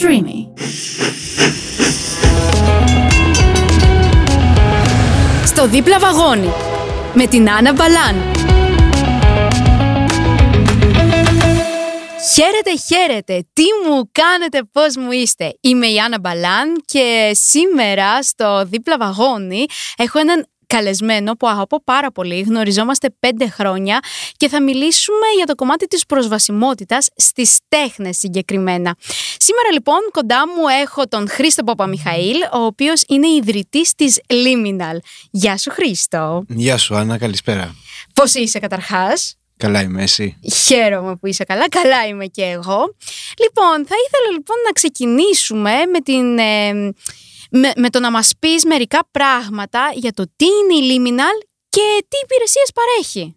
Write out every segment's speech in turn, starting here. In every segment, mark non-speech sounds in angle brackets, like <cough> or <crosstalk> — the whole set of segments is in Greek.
Streamy. Στο δίπλα βαγόνι με την Άννα Μπαλάν. Χαίρετε, χαίρετε! Τι μου κάνετε, πώς μου είστε! Είμαι η Άννα Μπαλάν και σήμερα στο δίπλα βαγόνι έχω έναν καλεσμένο που αγαπώ πάρα πολύ. Γνωριζόμαστε πέντε χρόνια και θα μιλήσουμε για το κομμάτι της προσβασιμότητας στις τέχνες συγκεκριμένα. Σήμερα λοιπόν κοντά μου έχω τον Χρήστο Παπαμιχαήλ, ο οποίος είναι ιδρυτής της Liminal. Γεια σου Χρήστο. Γεια σου Άννα, καλησπέρα. Πώς είσαι καταρχάς; Καλά είμαι εσύ; Χαίρομαι που είσαι καλά. Καλά είμαι και εγώ. Λοιπόν, θα ήθελα λοιπόν να ξεκινήσουμε με την... Ε, με, με το να μας πεις μερικά πράγματα για το τι είναι η Liminal και τι υπηρεσίες παρέχει.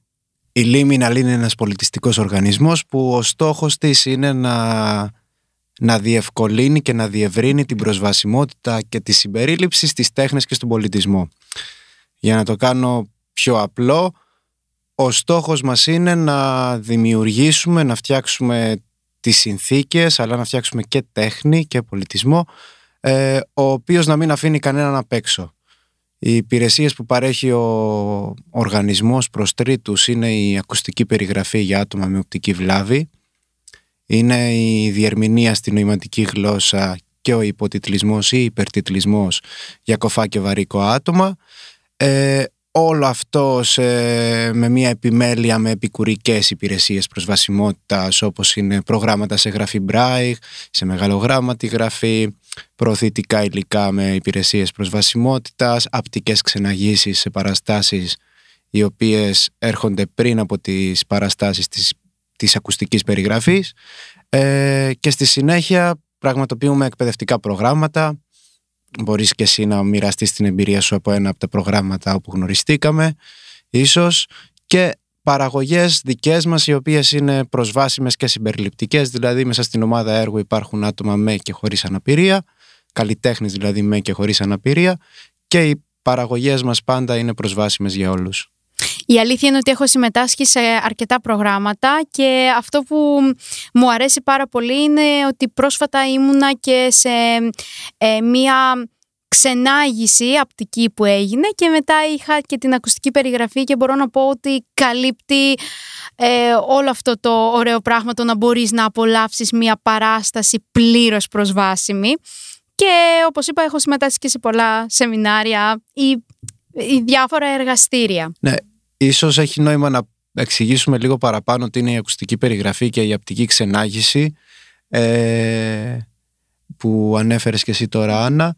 Η Liminal είναι ένας πολιτιστικός οργανισμός που ο στόχος της είναι να, να διευκολύνει και να διευρύνει την προσβασιμότητα και τη συμπερίληψη στις τέχνες και στον πολιτισμό. Για να το κάνω πιο απλό, ο στόχος μας είναι να δημιουργήσουμε, να φτιάξουμε τις συνθήκες, αλλά να φτιάξουμε και τέχνη και πολιτισμό ε, ο οποίος να μην αφήνει κανέναν απ' έξω. Οι υπηρεσίες που παρέχει ο οργανισμός προς τρίτους είναι η ακουστική περιγραφή για άτομα με οπτική βλάβη, είναι η διερμηνία στην νοηματική γλώσσα και ο υποτιτλισμός ή υπερτιτλισμός για κοφά και βαρύκο άτομα. Ε, όλο αυτό με μια επιμέλεια με επικουρικές υπηρεσίες προσβασιμότητας όπως είναι προγράμματα σε γραφή Braille, σε μεγαλογράμματη γραφή, προωθητικά υλικά με υπηρεσίες προσβασιμότητας, απτικές ξεναγήσεις σε παραστάσεις οι οποίες έρχονται πριν από τις παραστάσεις της, της ακουστικής περιγραφής. Ε, και στη συνέχεια πραγματοποιούμε εκπαιδευτικά προγράμματα μπορείς και εσύ να μοιραστείς την εμπειρία σου από ένα από τα προγράμματα όπου γνωριστήκαμε ίσως και παραγωγές δικές μας οι οποίες είναι προσβάσιμες και συμπεριληπτικές δηλαδή μέσα στην ομάδα έργου υπάρχουν άτομα με και χωρίς αναπηρία καλλιτέχνες δηλαδή με και χωρίς αναπηρία και οι παραγωγές μας πάντα είναι προσβάσιμες για όλους. Η αλήθεια είναι ότι έχω συμμετάσχει σε αρκετά προγράμματα και αυτό που μου αρέσει πάρα πολύ είναι ότι πρόσφατα ήμουνα και σε ε, μία ξενάγηση απτική που έγινε και μετά είχα και την ακουστική περιγραφή και μπορώ να πω ότι καλύπτει ε, όλο αυτό το ωραίο πράγμα το να μπορείς να απολαύσεις μία παράσταση πλήρως προσβάσιμη και όπως είπα έχω συμμετάσχει και σε πολλά σεμινάρια ή, ή διάφορα εργαστήρια. Ναι, ίσως έχει νόημα να εξηγήσουμε λίγο παραπάνω τι είναι η ακουστική περιγραφή και η απτική ξενάγηση ε, που ανέφερες και εσύ τώρα Άννα.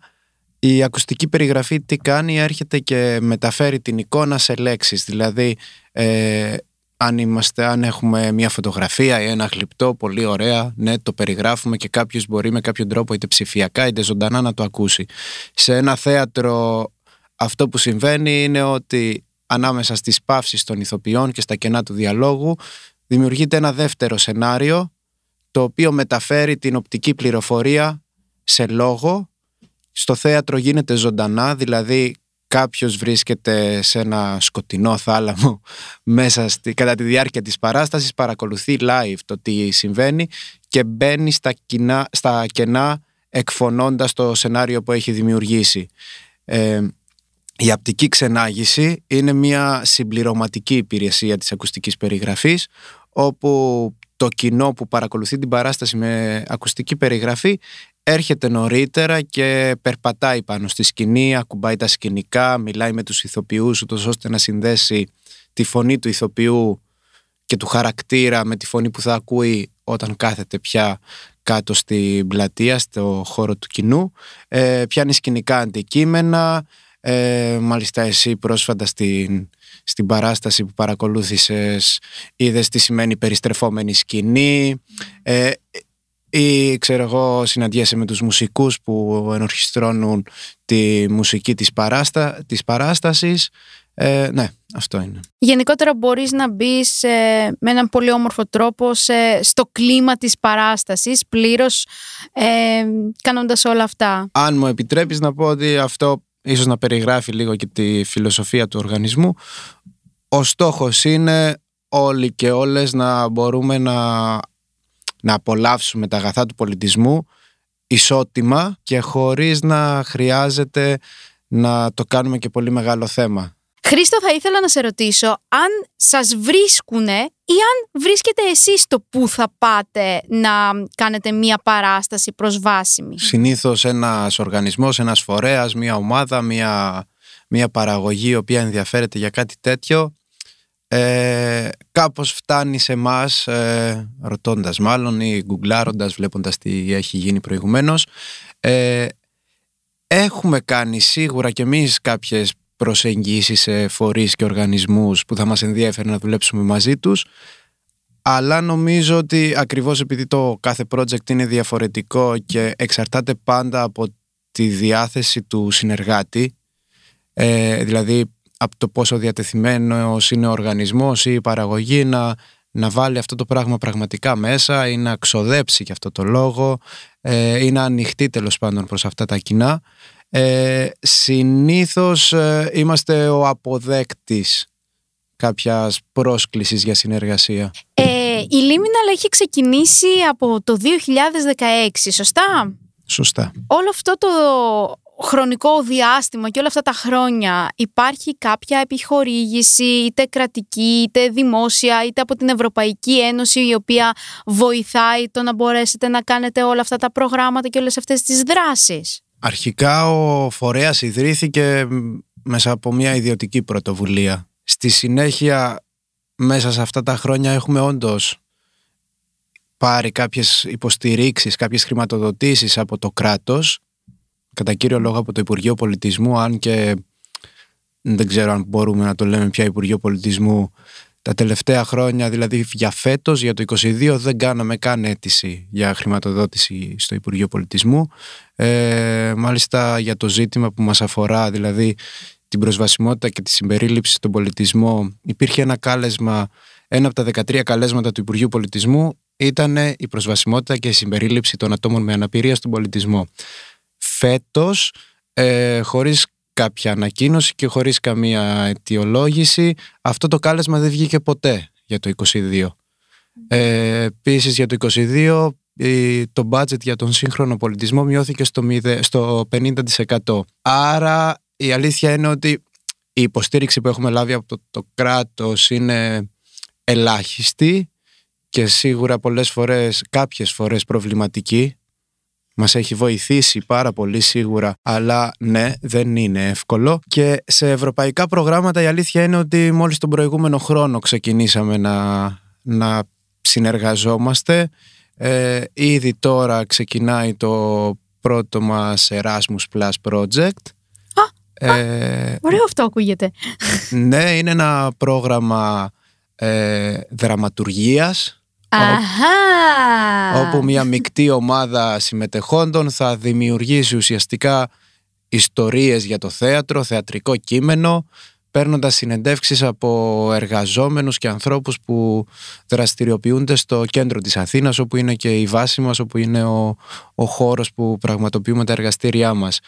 Η ακουστική περιγραφή τι κάνει, έρχεται και μεταφέρει την εικόνα σε λέξεις. Δηλαδή, ε, αν, είμαστε, αν έχουμε μια φωτογραφία ή ένα γλυπτό, πολύ ωραία, ναι, το περιγράφουμε και κάποιος μπορεί με κάποιο τρόπο είτε ψηφιακά είτε ζωντανά να το ακούσει. Σε ένα θέατρο αυτό που συμβαίνει είναι ότι ανάμεσα στις παύσεις των ηθοποιών και στα κενά του διαλόγου δημιουργείται ένα δεύτερο σενάριο το οποίο μεταφέρει την οπτική πληροφορία σε λόγο. Στο θέατρο γίνεται ζωντανά, δηλαδή κάποιος βρίσκεται σε ένα σκοτεινό θάλαμο <laughs> μέσα στη, κατά τη διάρκεια της παράστασης, παρακολουθεί live το τι συμβαίνει και μπαίνει στα, κοινά, στα κενά εκφωνώντας το σενάριο που έχει δημιουργήσει. Ε, η απτική ξενάγηση είναι μια συμπληρωματική υπηρεσία της ακουστικής περιγραφής όπου το κοινό που παρακολουθεί την παράσταση με ακουστική περιγραφή έρχεται νωρίτερα και περπατάει πάνω στη σκηνή, ακουμπάει τα σκηνικά, μιλάει με τους ηθοποιούς ούτως ώστε να συνδέσει τη φωνή του ηθοποιού και του χαρακτήρα με τη φωνή που θα ακούει όταν κάθεται πια κάτω στην πλατεία, στο χώρο του κοινού. Ε, πιάνει σκηνικά αντικείμενα, ε, μάλιστα εσύ πρόσφατα στην, στην παράσταση που παρακολούθησες είδες τι σημαίνει περιστρεφόμενη σκηνή. Ε, ή ξέρω εγώ συναντιέσαι με τους μουσικούς που ενορχιστρώνουν τη μουσική της, παράστα, της παράστασης ε, ναι, αυτό είναι. Γενικότερα μπορείς να μπεις ε, με έναν πολύ όμορφο τρόπο στο κλίμα της παράστασης πλήρως ε, κάνοντας όλα αυτά; Αν μου επιτρέπεις να πω ότι αυτό ίσως να περιγράφει λίγο και τη φιλοσοφία του οργανισμού ο στόχος είναι όλοι και όλες να μπορούμε να να απολαύσουμε τα αγαθά του πολιτισμού ισότιμα και χωρίς να χρειάζεται να το κάνουμε και πολύ μεγάλο θέμα. Χρήστο, θα ήθελα να σε ρωτήσω αν σας βρίσκουνε ή αν βρίσκετε εσείς το που θα πάτε να κάνετε μία παράσταση προσβάσιμη. Συνήθως ένας οργανισμός, ένας φορέας, μία ομάδα, μία, μία παραγωγή η οποία ενδιαφέρεται για κάτι τέτοιο ε, κάπως φτάνει σε εμάς, ε, ρωτώντας μάλλον ή γκουγκλάροντας βλέποντας τι έχει γίνει προηγουμένως ε, έχουμε κάνει σίγουρα και εμείς κάποιες προσεγγίσεις σε φορείς και οργανισμούς που θα μας ενδιαφέρει να δουλέψουμε μαζί τους αλλά νομίζω ότι ακριβώς επειδή το κάθε project είναι διαφορετικό και εξαρτάται πάντα από τη διάθεση του συνεργάτη ε, δηλαδή από το πόσο διατεθειμένος είναι ο οργανισμός ή η παραγωγή να, να βάλει αυτό το πράγμα πραγματικά μέσα ή να ξοδέψει για αυτό το λόγο ε, ή να ανοιχτεί τέλος πάντων προς αυτά τα κοινά. Ε, συνήθως ε, είμαστε ο αποδέκτης κάποιας πρόσκλησης για συνεργασία. Ε, η Liminal έχει ξεκινήσει από το 2016, σωστά; Σωστά. Όλο αυτό το χρονικό διάστημα και όλα αυτά τα χρόνια υπάρχει κάποια επιχορήγηση είτε κρατική είτε δημόσια είτε από την Ευρωπαϊκή Ένωση η οποία βοηθάει το να μπορέσετε να κάνετε όλα αυτά τα προγράμματα και όλες αυτές τις δράσεις; Αρχικά ο φορέας ιδρύθηκε μέσα από μια ιδιωτική πρωτοβουλία. Στη συνέχεια μέσα σε αυτά τα χρόνια έχουμε όντως πάρει κάποιες υποστηρίξεις, κάποιες χρηματοδοτήσεις από το κράτος κατά κύριο λόγο από το Υπουργείο Πολιτισμού, αν και δεν ξέρω αν μπορούμε να το λέμε πια Υπουργείο Πολιτισμού, τα τελευταία χρόνια, δηλαδή για φέτος, για το 2022, δεν κάναμε καν αίτηση για χρηματοδότηση στο Υπουργείο Πολιτισμού. Ε, μάλιστα για το ζήτημα που μας αφορά, δηλαδή την προσβασιμότητα και τη συμπερίληψη στον πολιτισμό, υπήρχε ένα κάλεσμα, ένα από τα 13 καλέσματα του Υπουργείου Πολιτισμού ήταν η προσβασιμότητα και η συμπερίληψη των ατόμων με αναπηρία στον πολιτισμό φέτος ε, χωρίς κάποια ανακοίνωση και χωρίς καμία αιτιολόγηση αυτό το κάλεσμα δεν βγήκε ποτέ για το 2022. Ε, Επίσης για το 2022 το budget για τον σύγχρονο πολιτισμό μειώθηκε στο, στο 50%. Άρα η αλήθεια είναι ότι η υποστήριξη που έχουμε λάβει από το, το κράτος είναι ελάχιστη και σίγουρα πολλές φορές, κάποιες φορές προβληματική μας έχει βοηθήσει πάρα πολύ σίγουρα, αλλά ναι, δεν είναι εύκολο. Και σε ευρωπαϊκά προγράμματα η αλήθεια είναι ότι μόλις τον προηγούμενο χρόνο ξεκινήσαμε να, να συνεργαζόμαστε. Ε, ήδη τώρα ξεκινάει το πρώτο μας Erasmus Plus Project. Α, ε, ωραίο αυτό ακούγεται. Ναι, είναι ένα πρόγραμμα ε, δραματουργίας Αχα. όπου μια μεικτή ομάδα συμμετεχόντων θα δημιουργήσει ουσιαστικά ιστορίες για το θέατρο, θεατρικό κείμενο, παίρνοντας συνεντεύξεις από εργαζόμενους και ανθρώπους που δραστηριοποιούνται στο κέντρο της Αθήνας, όπου είναι και η βάση μας, όπου είναι ο, ο χώρος που πραγματοποιούμε τα εργαστήριά μας.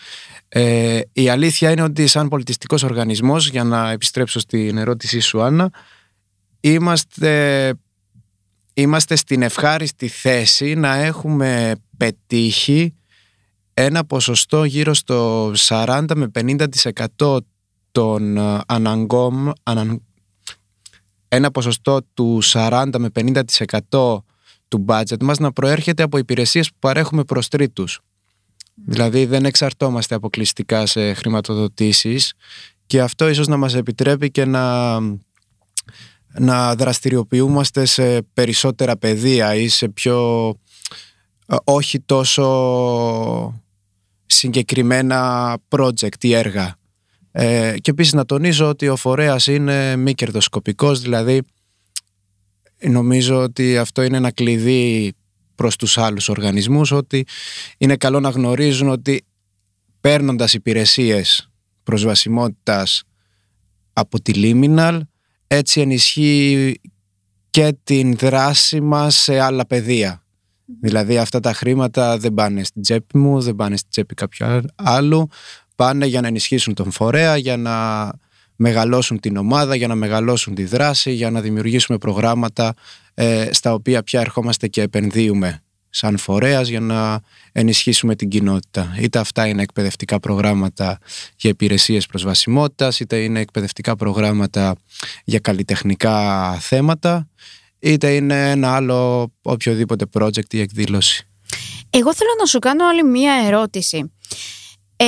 Ε, η αλήθεια είναι ότι σαν πολιτιστικός οργανισμός, για να επιστρέψω στην ερώτησή σου Άννα, είμαστε είμαστε στην ευχάριστη θέση να έχουμε πετύχει ένα ποσοστό γύρω στο 40 με 50% των ε, αναγκών, ένα ποσοστό του 40 με 50% του budget μας να προέρχεται από υπηρεσίες που παρέχουμε προς τρίτους. Δηλαδή δεν εξαρτώμαστε αποκλειστικά σε χρηματοδοτήσεις και αυτό ίσως να μας επιτρέπει και να να δραστηριοποιούμαστε σε περισσότερα πεδία ή σε πιο ε, όχι τόσο συγκεκριμένα project ή έργα. Ε, και επίσης να τονίζω ότι ο φορέας είναι μη κερδοσκοπικός, δηλαδή νομίζω ότι αυτό είναι ένα κλειδί προς τους άλλους οργανισμούς, ότι είναι καλό να γνωρίζουν ότι παίρνοντας υπηρεσίες προσβασιμότητας από τη Liminal έτσι ενισχύει και την δράση μας σε άλλα πεδία. Δηλαδή αυτά τα χρήματα δεν πάνε στην τσέπη μου, δεν πάνε στην τσέπη κάποιου άλλου, πάνε για να ενισχύσουν τον φορέα, για να μεγαλώσουν την ομάδα, για να μεγαλώσουν τη δράση, για να δημιουργήσουμε προγράμματα ε, στα οποία πια ερχόμαστε και επενδύουμε σαν φορέας για να ενισχύσουμε την κοινότητα. Είτε αυτά είναι εκπαιδευτικά προγράμματα για υπηρεσίες προσβασιμότητας, είτε είναι εκπαιδευτικά προγράμματα για καλλιτεχνικά θέματα, είτε είναι ένα άλλο οποιοδήποτε project ή εκδήλωση. Εγώ θέλω να σου κάνω άλλη μία ερώτηση. Ε,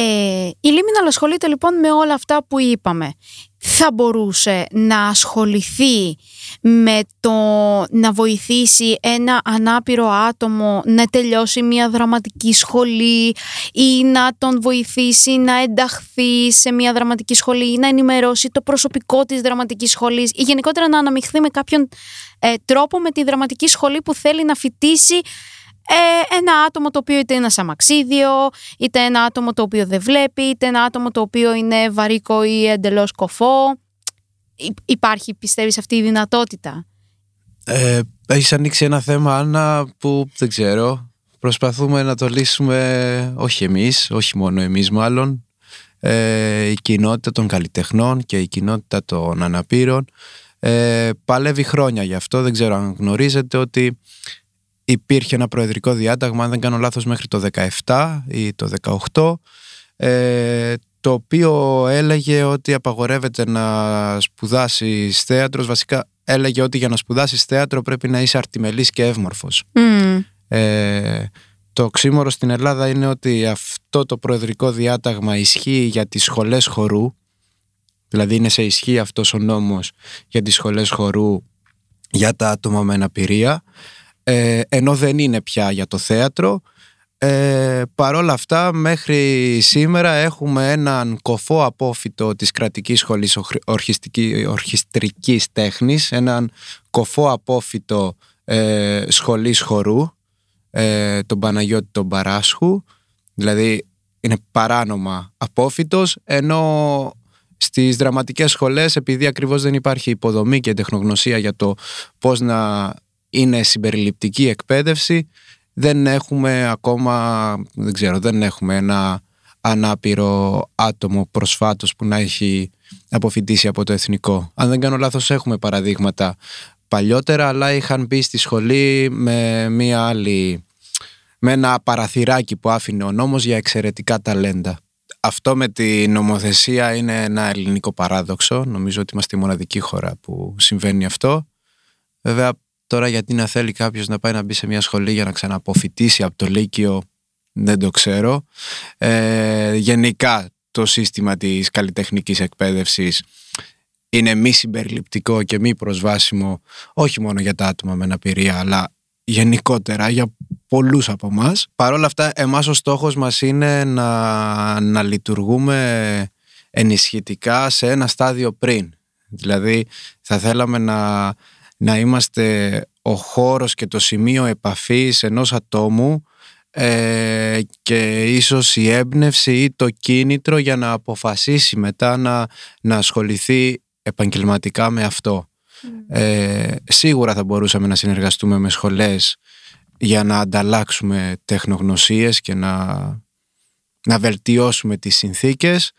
η Λίμινα ασχολείται λοιπόν με όλα αυτά που είπαμε. Θα μπορούσε να ασχοληθεί με το να βοηθήσει ένα ανάπηρο άτομο να τελειώσει μια δραματική σχολή ή να τον βοηθήσει να ενταχθεί σε μια δραματική σχολή ή να ενημερώσει το προσωπικό της δραματικής σχολής ή γενικότερα να αναμειχθεί με κάποιον ε, τρόπο με τη δραματική σχολή που θέλει να φοιτήσει ε, ένα άτομο το οποίο είτε είναι αμαξίδιο, είτε ένα άτομο το οποίο δεν βλέπει, είτε ένα άτομο το οποίο είναι βαρύκο ή εντελώς κοφό. Υπάρχει, πιστεύεις, αυτή η δυνατότητα; Ε, έχεις ανοίξει ένα θέμα, Άννα, που δεν ξέρω. Προσπαθούμε να το λύσουμε όχι εμείς, όχι μόνο εμείς μάλλον. Ε, η κοινότητα των καλλιτεχνών και η κοινότητα των αναπήρων ε, παλεύει χρόνια γι' αυτό. Δεν ξέρω αν γνωρίζετε ότι υπήρχε ένα προεδρικό διάταγμα, αν δεν κάνω λάθος, μέχρι το 17 ή το 18, ε, το οποίο έλεγε ότι απαγορεύεται να σπουδάσεις θέατρος. Βασικά έλεγε ότι για να σπουδάσεις θέατρο πρέπει να είσαι αρτιμελής και εύμορφος. Ε, το οξύμορο στην Ελλάδα είναι ότι αυτό το προεδρικό διάταγμα ισχύει για τις σχολές χορού, δηλαδή είναι σε ισχύ αυτός ο νόμος για τις σχολές χορού για τα άτομα με αναπηρία, ε, ενώ δεν είναι πια για το θέατρο. Ε, παρόλα αυτά μέχρι σήμερα έχουμε έναν κοφό απόφυτο της κρατικής σχολής ορχιστρικής τέχνης, έναν κοφό απόφυτο ε, σχολής χορού, ε, τον Παναγιώτη τον Παράσχου, δηλαδή είναι παράνομα απόφυτος, ενώ στις δραματικές σχολές επειδή ακριβώς δεν υπάρχει υποδομή και τεχνογνωσία για το πώς να είναι συμπεριληπτική εκπαίδευση δεν έχουμε ακόμα, δεν ξέρω, δεν έχουμε ένα ανάπηρο άτομο προσφάτως που να έχει αποφυτίσει από το εθνικό. Αν δεν κάνω λάθος έχουμε παραδείγματα παλιότερα αλλά είχαν μπει στη σχολή με μία άλλη με ένα παραθυράκι που άφηνε ο νόμος για εξαιρετικά ταλέντα. Αυτό με τη νομοθεσία είναι ένα ελληνικό παράδοξο. Νομίζω ότι είμαστε η μοναδική χώρα που συμβαίνει αυτό. Βέβαια Τώρα γιατί να θέλει κάποιος να πάει να μπει σε μια σχολή για να ξαναποφυτίσει από το Λύκειο δεν το ξέρω. Ε, γενικά το σύστημα της καλλιτεχνικής εκπαίδευσης είναι μη συμπεριληπτικό και μη προσβάσιμο όχι μόνο για τα άτομα με αναπηρία αλλά γενικότερα για πολλούς από εμάς. Παρ' όλα αυτά εμάς ο στόχος μας είναι να, να λειτουργούμε ενισχυτικά σε ένα στάδιο πριν. Δηλαδή θα θέλαμε να να είμαστε ο χώρος και το σημείο επαφής ενός ατόμου ε, και ίσως η έμπνευση ή το κίνητρο για να αποφασίσει μετά να, να ασχοληθεί επαγγελματικά με αυτό. Ε, σίγουρα θα μπορούσαμε να συνεργαστούμε με σχολές για να ανταλλάξουμε τεχνογνωσίες και να, να βελτιώσουμε τις συνθήκες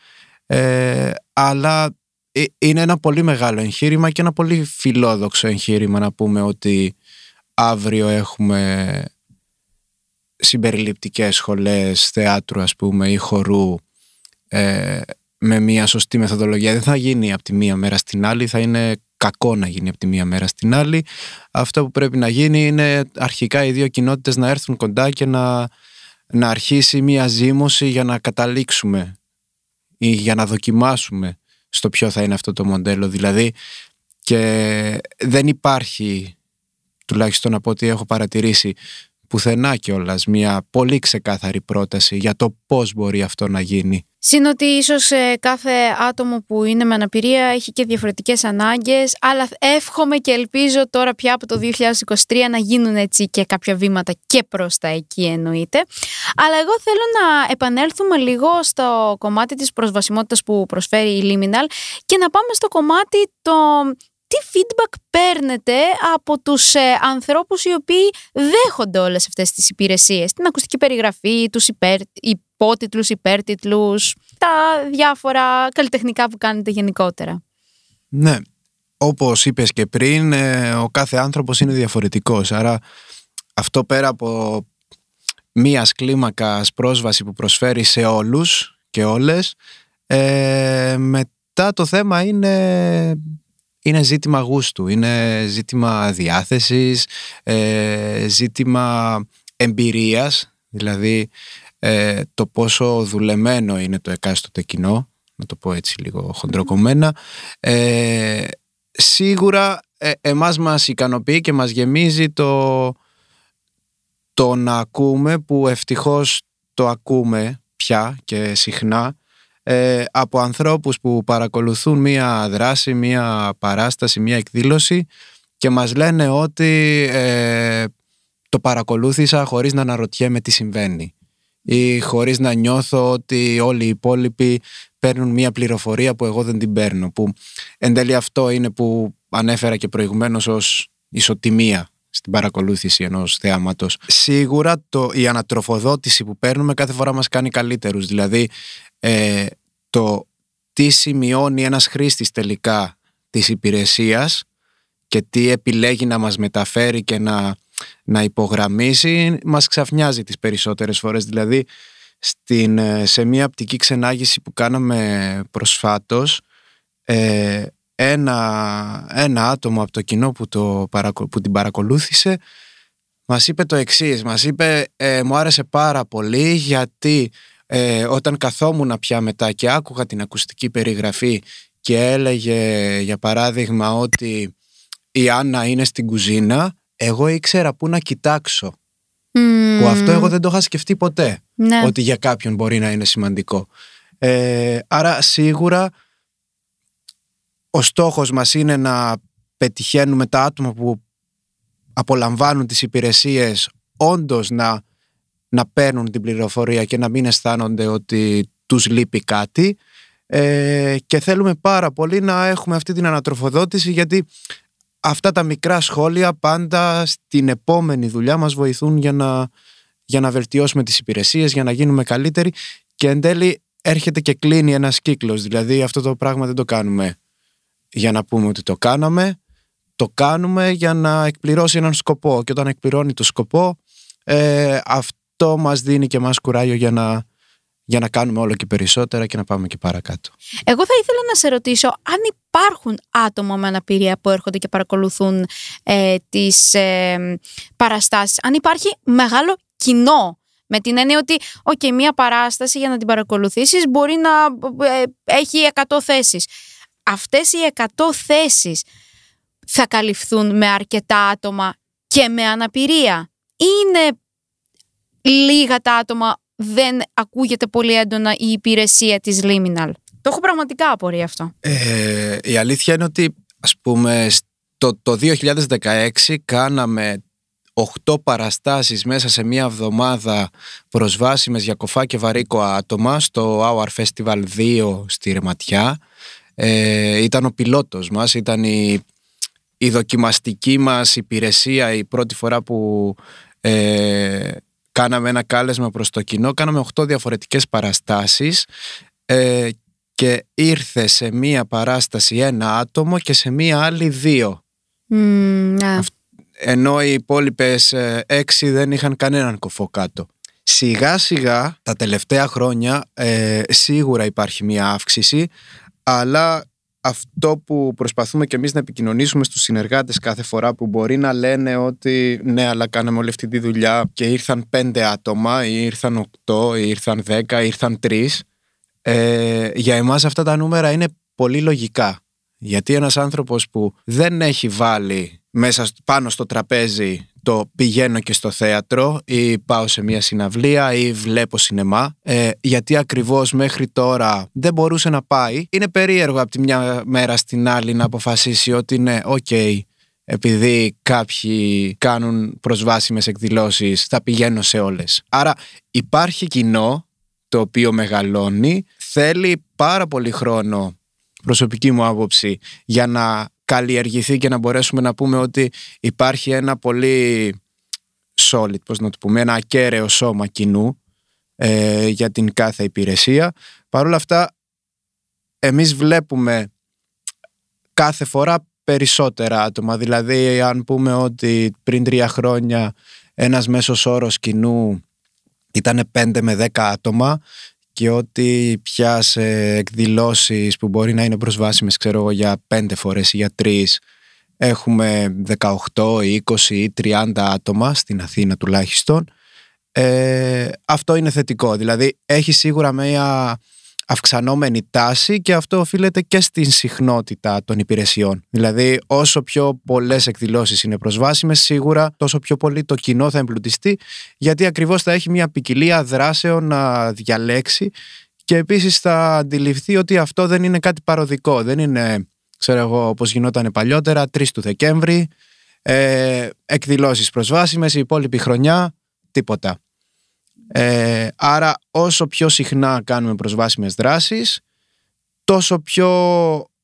ε, αλλά ε, είναι ένα πολύ μεγάλο εγχείρημα και ένα πολύ φιλόδοξο εγχείρημα να πούμε ότι αύριο έχουμε συμπεριληπτικές σχολές θεάτρου ας πούμε ή χορού ε, με μια σωστή μεθοδολογία. Δεν θα γίνει από τη μία μέρα στην άλλη θα είναι κακό να γίνει από τη μία μέρα στην άλλη. Αυτό που πρέπει να γίνει είναι αρχικά οι δύο κοινότητες να έρθουν κοντά και να, να αρχίσει μια ζήμωση για να καταλήξουμε ή για να δοκιμάσουμε στο ποιο θα είναι αυτό το μοντέλο. Δηλαδή και δεν υπάρχει, τουλάχιστον από ό,τι έχω παρατηρήσει, πουθενά κιόλας μια πολύ ξεκάθαρη πρόταση για το πώς μπορεί αυτό να γίνει. Συν ότι ίσως ε, κάθε άτομο που είναι με αναπηρία έχει και διαφορετικές ανάγκες, αλλά εύχομαι και ελπίζω τώρα πια από το 2023 να γίνουν έτσι και κάποια βήματα και προς τα εκεί εννοείται. Αλλά εγώ θέλω να επανέλθουμε λίγο στο κομμάτι της προσβασιμότητας που προσφέρει η Liminal και να πάμε στο κομμάτι το τι feedback παίρνετε από τους ε, ανθρώπους οι οποίοι δέχονται όλες αυτές τις υπηρεσίες, την ακουστική περιγραφή, τους υπέρ, υπότιτλους, υπέρτιτλους, τα διάφορα καλλιτεχνικά που κάνετε γενικότερα; Ναι, όπως είπες και πριν, ε, ο κάθε άνθρωπος είναι διαφορετικός, άρα αυτό πέρα από μίας κλίμακας πρόσβαση που προσφέρει σε όλους και όλες. Ε, μετά το θέμα είναι, είναι ζήτημα γούστου, είναι ζήτημα διάθεσης, ε, ζήτημα εμπειρίας, δηλαδή ε, το πόσο δουλεμένο είναι το εκάστοτε κοινό, να το πω έτσι λίγο χοντροκομμένα. Ε, σίγουρα ε, εμάς μας ικανοποιεί και μας γεμίζει το, το να ακούμε που ευτυχώς το ακούμε πια και συχνά ε, από ανθρώπους που παρακολουθούν μία δράση, μία παράσταση, μία εκδήλωση και μας λένε ότι ε, το παρακολούθησα χωρίς να αναρωτιέμαι τι συμβαίνει ή χωρίς να νιώθω ότι όλοι οι υπόλοιποι παίρνουν μία πληροφορία που εγώ δεν την παίρνω που εν τέλει αυτό είναι που ανέφερα και προηγουμένως ως ισοτιμία στην παρακολούθηση ενός θεάματος. Σίγουρα το, η ανατροφοδότηση που παίρνουμε κάθε φορά μας κάνει καλύτερους. Δηλαδή ε, το τι σημειώνει ένας χρήστης τελικά της υπηρεσίας και τι επιλέγει να μας μεταφέρει και να, να υπογραμμίσει μας ξαφνιάζει τις περισσότερες φορές. Δηλαδή στην, ε, σε μια απτική ξενάγηση που κάναμε προσφάτως ε, ένα, ένα άτομο από το κοινό που, το, που την παρακολούθησε μας είπε το εξής, μας είπε ε, μου άρεσε πάρα πολύ γιατί ε, όταν καθόμουν πια μετά και άκουγα την ακουστική περιγραφή και έλεγε για παράδειγμα ότι η Άννα είναι στην κουζίνα εγώ ήξερα πού να κοιτάξω. Που αυτό εγώ δεν το είχα σκεφτεί ποτέ ναι. ότι για κάποιον μπορεί να είναι σημαντικό. Ε, άρα σίγουρα ο στόχος μας είναι να πετυχαίνουμε τα άτομα που απολαμβάνουν τις υπηρεσίες όντως να, να παίρνουν την πληροφορία και να μην αισθάνονται ότι τους λείπει κάτι. Ε, και θέλουμε πάρα πολύ να έχουμε αυτή την ανατροφοδότηση γιατί αυτά τα μικρά σχόλια πάντα στην επόμενη δουλειά μας βοηθούν για να, για να βελτιώσουμε τις υπηρεσίες, για να γίνουμε καλύτεροι. Και εν τέλει έρχεται και κλείνει ένας κύκλος. Δηλαδή αυτό το πράγμα δεν το κάνουμε για να πούμε ότι το κάναμε, το κάνουμε για να εκπληρώσει έναν σκοπό. Και όταν εκπληρώνει το σκοπό ε, αυτό μας δίνει και μας κουράγιο για να, για να κάνουμε όλο και περισσότερα και να πάμε και παρακάτω. Εγώ θα ήθελα να σε ρωτήσω αν υπάρχουν άτομα με αναπηρία που έρχονται και παρακολουθούν ε, τις ε, παραστάσεις, αν υπάρχει μεγάλο κοινό με την έννοια ότι, ok, μία παράσταση για να την παρακολουθήσεις μπορεί να ε, έχει 100 θέσεις αυτές οι 100 θέσεις θα καλυφθούν με αρκετά άτομα και με αναπηρία. Είναι λίγα τα άτομα, δεν ακούγεται πολύ έντονα η υπηρεσία της Liminal. Το έχω πραγματικά απορία αυτό. Ε, η αλήθεια είναι ότι ας πούμε το, το 2016 κάναμε 8 παραστάσεις μέσα σε μία εβδομάδα προσβάσιμες για κοφά και βαρύκο άτομα στο Hour Festival 2 στη Ρεματιά ε, ήταν ο πιλότος μας, ήταν η, η δοκιμαστική μας υπηρεσία η πρώτη φορά που ε, κάναμε ένα κάλεσμα προς το κοινό, κάναμε 8 διαφορετικές παραστάσεις ε, και ήρθε σε μία παράσταση ένα άτομο και σε μία άλλη δύο. Mm, Ενώ οι υπόλοιπες ε, έξι δεν είχαν κανέναν κοφό κάτω. Σιγά σιγά τα τελευταία χρόνια ε, σίγουρα υπάρχει μία αύξηση αλλά αυτό που προσπαθούμε και εμείς να επικοινωνήσουμε στους συνεργάτες κάθε φορά που μπορεί να λένε ότι ναι αλλά κάναμε όλη αυτή τη δουλειά και ήρθαν πέντε άτομα ή ήρθαν οκτώ ή ήρθαν δέκα ή ήρθαν τρεις ε, για εμάς αυτά τα νούμερα είναι πολύ λογικά γιατί ένας άνθρωπος που δεν έχει βάλει μέσα πάνω στο τραπέζι το πηγαίνω και στο θέατρο ή πάω σε μια συναυλία ή βλέπω σινεμά ε, γιατί ακριβώς μέχρι τώρα δεν μπορούσε να πάει είναι περίεργο από τη μια μέρα στην άλλη να αποφασίσει ότι ναι, οκ, επειδή κάποιοι κάνουν προσβάσιμες εκδηλώσεις θα πηγαίνω σε όλες. Άρα υπάρχει κοινό το οποίο μεγαλώνει, θέλει πάρα πολύ χρόνο προσωπική μου άποψη για να καλλιεργηθεί και να μπορέσουμε να πούμε ότι υπάρχει ένα πολύ solid, πώς να το πούμε, ένα ακέραιο σώμα κοινού ε, για την κάθε υπηρεσία. Παρ' όλα αυτά, εμείς βλέπουμε κάθε φορά περισσότερα άτομα. Δηλαδή, αν πούμε ότι πριν τρία χρόνια ένας μέσος όρος κοινού ήταν 5 με 10 άτομα και ότι πια σε εκδηλώσεις που μπορεί να είναι προσβάσιμες ξέρω εγώ για 5 φορές ή για 3 έχουμε 18, 20 ή 30 άτομα στην Αθήνα τουλάχιστον ε, αυτό είναι θετικό. Δηλαδή έχει σίγουρα μια αυξανόμενη τάση και αυτό οφείλεται και στην συχνότητα των υπηρεσιών. Δηλαδή, όσο πιο πολλές εκδηλώσεις είναι προσβάσιμες, σίγουρα τόσο πιο πολύ το κοινό θα εμπλουτιστεί, γιατί ακριβώς θα έχει μια ποικιλία δράσεων να διαλέξει και επίσης θα αντιληφθεί ότι αυτό δεν είναι κάτι παροδικό. Δεν είναι, ξέρω εγώ, όπως γινόταν παλιότερα, 3 του Δεκέμβρη, ε, εκδηλώσεις προσβάσιμες, η υπόλοιπη χρονιά, τίποτα. Ε, άρα όσο πιο συχνά κάνουμε προσβάσιμες δράσεις τόσο πιο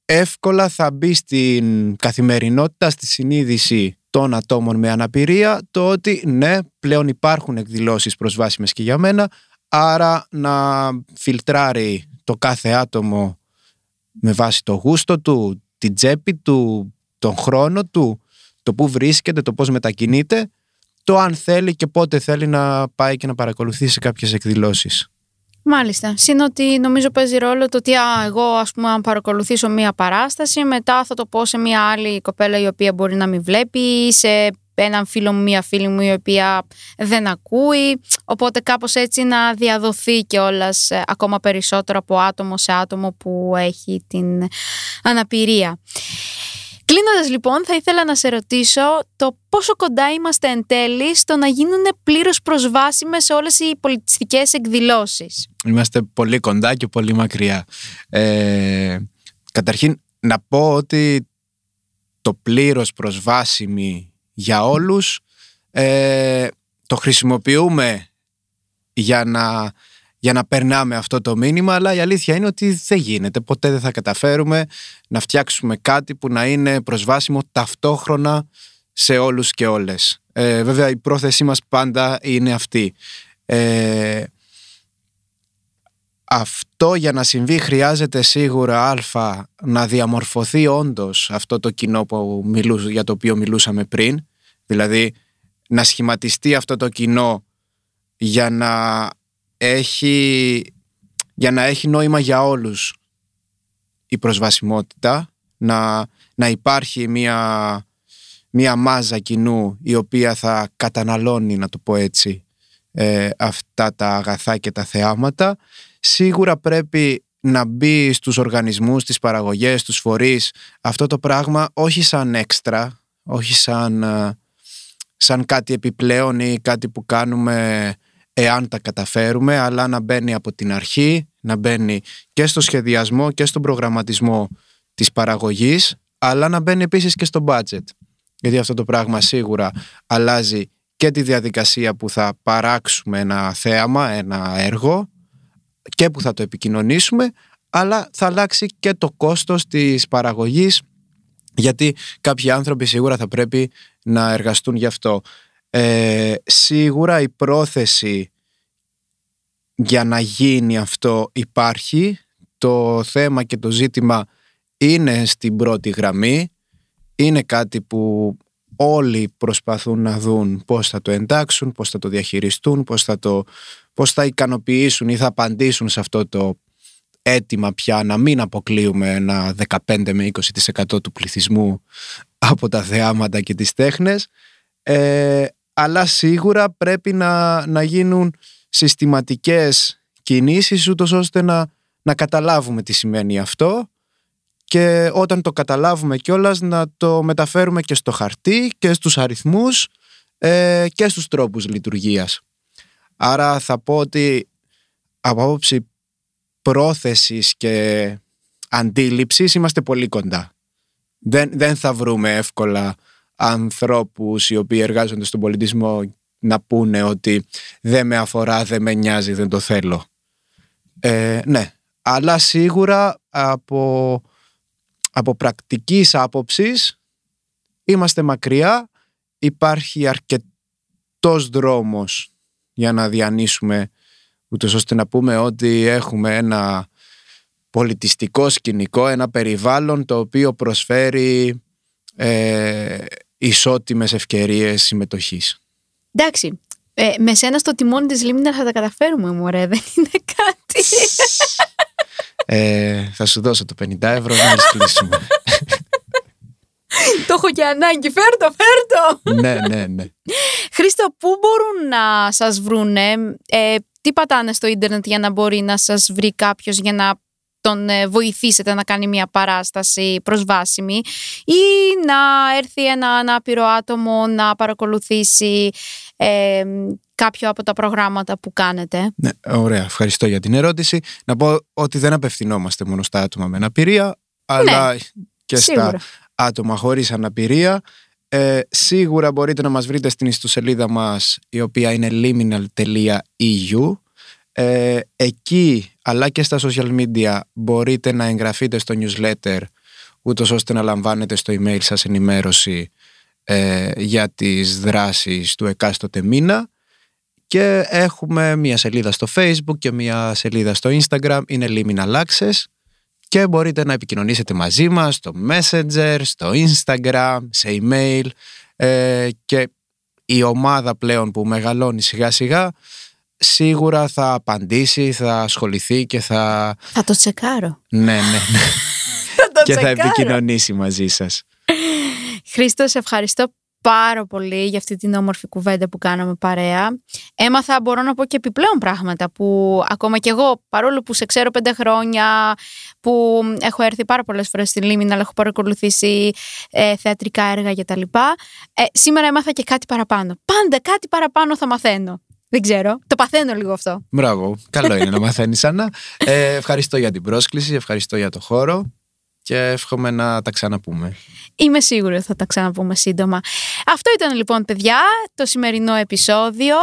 εύκολα θα μπει στην καθημερινότητα, στη συνείδηση των ατόμων με αναπηρία το ότι ναι πλέον υπάρχουν εκδηλώσεις προσβάσιμες και για μένα άρα να φιλτράρει το κάθε άτομο με βάση το γούστο του, την τσέπη του, τον χρόνο του, το που βρίσκεται, το πώς μετακινείται το αν θέλει και πότε θέλει να πάει και να παρακολουθήσει κάποιες εκδηλώσεις. Μάλιστα. Συν ότι νομίζω παίζει ρόλο το ότι α, εγώ ας πούμε αν παρακολουθήσω μία παράσταση μετά θα το πω σε μία άλλη κοπέλα η οποία μπορεί να μην βλέπει ή σε έναν φίλο μου, μία φίλη μου η οποία δεν ακούει οπότε κάπως έτσι να διαδοθεί και όλας ε, ακόμα περισσότερο από άτομο σε άτομο που έχει την αναπηρία. Κλείνοντας λοιπόν, θα ήθελα να σε ρωτήσω το πόσο κοντά είμαστε εν τέλει στο να γίνουν πλήρως προσβάσιμες όλες οι πολιτιστικές εκδηλώσεις. Είμαστε πολύ κοντά και πολύ μακριά. Ε, καταρχήν, να πω ότι το πλήρως προσβάσιμη για όλους ε, το χρησιμοποιούμε για να για να περνάμε αυτό το μήνυμα, αλλά η αλήθεια είναι ότι δεν γίνεται. Ποτέ δεν θα καταφέρουμε να φτιάξουμε κάτι που να είναι προσβάσιμο ταυτόχρονα σε όλους και όλες. Ε, βέβαια η πρόθεσή μας πάντα είναι αυτή. Ε, αυτό για να συμβεί χρειάζεται σίγουρα α να διαμορφωθεί όντως αυτό το κοινό που για το οποίο μιλούσαμε πριν. Δηλαδή να σχηματιστεί αυτό το κοινό για να έχει, για να έχει νόημα για όλους η προσβασιμότητα, να, να υπάρχει μια, μια μάζα κοινού η οποία θα καταναλώνει, να το πω έτσι, ε, αυτά τα αγαθά και τα θεάματα. Σίγουρα πρέπει να μπει στους οργανισμούς, στις παραγωγές, στους φορείς αυτό το πράγμα όχι σαν έξτρα, όχι σαν, ε, σαν κάτι επιπλέον ή κάτι που κάνουμε εάν τα καταφέρουμε, αλλά να μπαίνει από την αρχή, να μπαίνει και στο σχεδιασμό και στον προγραμματισμό της παραγωγής, αλλά να μπαίνει επίσης και στο budget. Γιατί αυτό το πράγμα σίγουρα αλλάζει και τη διαδικασία που θα παράξουμε ένα θέαμα, ένα έργο και που θα το επικοινωνήσουμε, αλλά θα αλλάξει και το κόστος της παραγωγής γιατί κάποιοι άνθρωποι σίγουρα θα πρέπει να εργαστούν γι' αυτό. Ε, σίγουρα η πρόθεση για να γίνει αυτό υπάρχει. Το θέμα και το ζήτημα είναι στην πρώτη γραμμή. Είναι κάτι που όλοι προσπαθούν να δουν πώς θα το εντάξουν, πώς θα το διαχειριστούν, πώς θα, το, πώς θα ικανοποιήσουν ή θα απαντήσουν σε αυτό το αίτημα πια να μην αποκλείουμε ένα 15 με 20% του πληθυσμού από τα θεάματα και τις τέχνες. Ε, αλλά σίγουρα πρέπει να, να γίνουν συστηματικές κινήσεις ούτως ώστε να, να καταλάβουμε τι σημαίνει αυτό και όταν το καταλάβουμε κιόλας να το μεταφέρουμε και στο χαρτί και στους αριθμούς ε, και στους τρόπους λειτουργίας. Άρα θα πω ότι από άποψη πρόθεσης και αντίληψης είμαστε πολύ κοντά. Δεν, δεν θα βρούμε εύκολα ανθρώπους οι οποίοι εργάζονται στον πολιτισμό να πούνε ότι δεν με αφορά, δεν με νοιάζει, δεν το θέλω. Ε, ναι, αλλά σίγουρα από, από πρακτικής άποψης είμαστε μακριά, υπάρχει αρκετός δρόμος για να διανύσουμε ούτως ώστε να πούμε ότι έχουμε ένα πολιτιστικό σκηνικό, ένα περιβάλλον το οποίο προσφέρει ε, ισότιμες ευκαιρίες συμμετοχής. Εντάξει, Ε, με σένα στο τιμόνι της Λίμνης θα τα καταφέρουμε, μωρέ, <laughs> δεν είναι κάτι. Ε, θα σου δώσω το 50 ευρώ να κλείσουμε. <laughs> το έχω και ανάγκη. Φέρτο, φέρτο. ναι, ναι, ναι. Χρήστο, πού μπορούν να σας βρούνε, ε, τι πατάνε στο ίντερνετ για να μπορεί να σας βρει κάποιος για να τον ε, βοηθήσετε να κάνει μια παράσταση προσβάσιμη ή να έρθει ένα ανάπηρο άτομο να παρακολουθήσει ε, κάποιο από τα προγράμματα που κάνετε; Ναι, ωραία. Ευχαριστώ για την ερώτηση. Να πω ότι δεν απευθυνόμαστε μόνο στα άτομα με αναπηρία, αλλά ναι, και στα άτομα χωρίς αναπηρία. Ε, σίγουρα μπορείτε να μας βρείτε στην ιστοσελίδα μας η οποία είναι liminal.eu ε, εκεί αλλά και στα social media μπορείτε να εγγραφείτε στο newsletter ούτως ώστε να λαμβάνετε στο email σας ενημέρωση ε, για τις δράσεις του εκάστοτε μήνα. Και έχουμε μια σελίδα στο facebook και μια σελίδα στο instagram είναι Liminal Access και μπορείτε να επικοινωνήσετε μαζί μας στο messenger, στο instagram, σε email ε, και η ομάδα πλέον που μεγαλώνει σιγά σιγά σίγουρα θα απαντήσει, θα ασχοληθεί και θα... Θα το τσεκάρω. Ναι, ναι, ναι. <laughs> και θα επικοινωνήσει μαζί σας. Χρήστο, σε ευχαριστώ πάρα πολύ για αυτή την όμορφη κουβέντα που κάναμε παρέα. Έμαθα, μπορώ να πω και επιπλέον πράγματα που ακόμα και εγώ, παρόλο που σε ξέρω πέντε χρόνια, που έχω έρθει πάρα πολλές φορές στη Λίμινα, αλλά έχω παρακολουθήσει ε, θεατρικά έργα κτλ. Ε, σήμερα έμαθα και κάτι παραπάνω. Πάντα κάτι παραπάνω θα μαθαίνω. Δεν ξέρω. Το παθαίνω λίγο αυτό. Μπράβο. Καλό είναι να μαθαίνεις, Άννα. Ε, ευχαριστώ για την πρόσκληση, ευχαριστώ για το χώρο και εύχομαι να τα ξαναπούμε. Είμαι σίγουρη ότι θα τα ξαναπούμε σύντομα. Αυτό ήταν λοιπόν παιδιά το σημερινό επεισόδιο.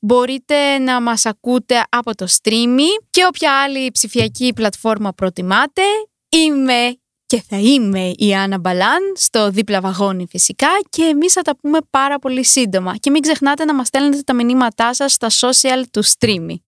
Μπορείτε να μας ακούτε από το streamy και όποια άλλη ψηφιακή πλατφόρμα προτιμάτε. Είμαι και θα είμαι η Άννα Μπαλάν στο δίπλα βαγόνι φυσικά και εμείς θα τα πούμε πάρα πολύ σύντομα και μην ξεχνάτε να μας στέλνετε τα μηνύματά σας στα social του streamy.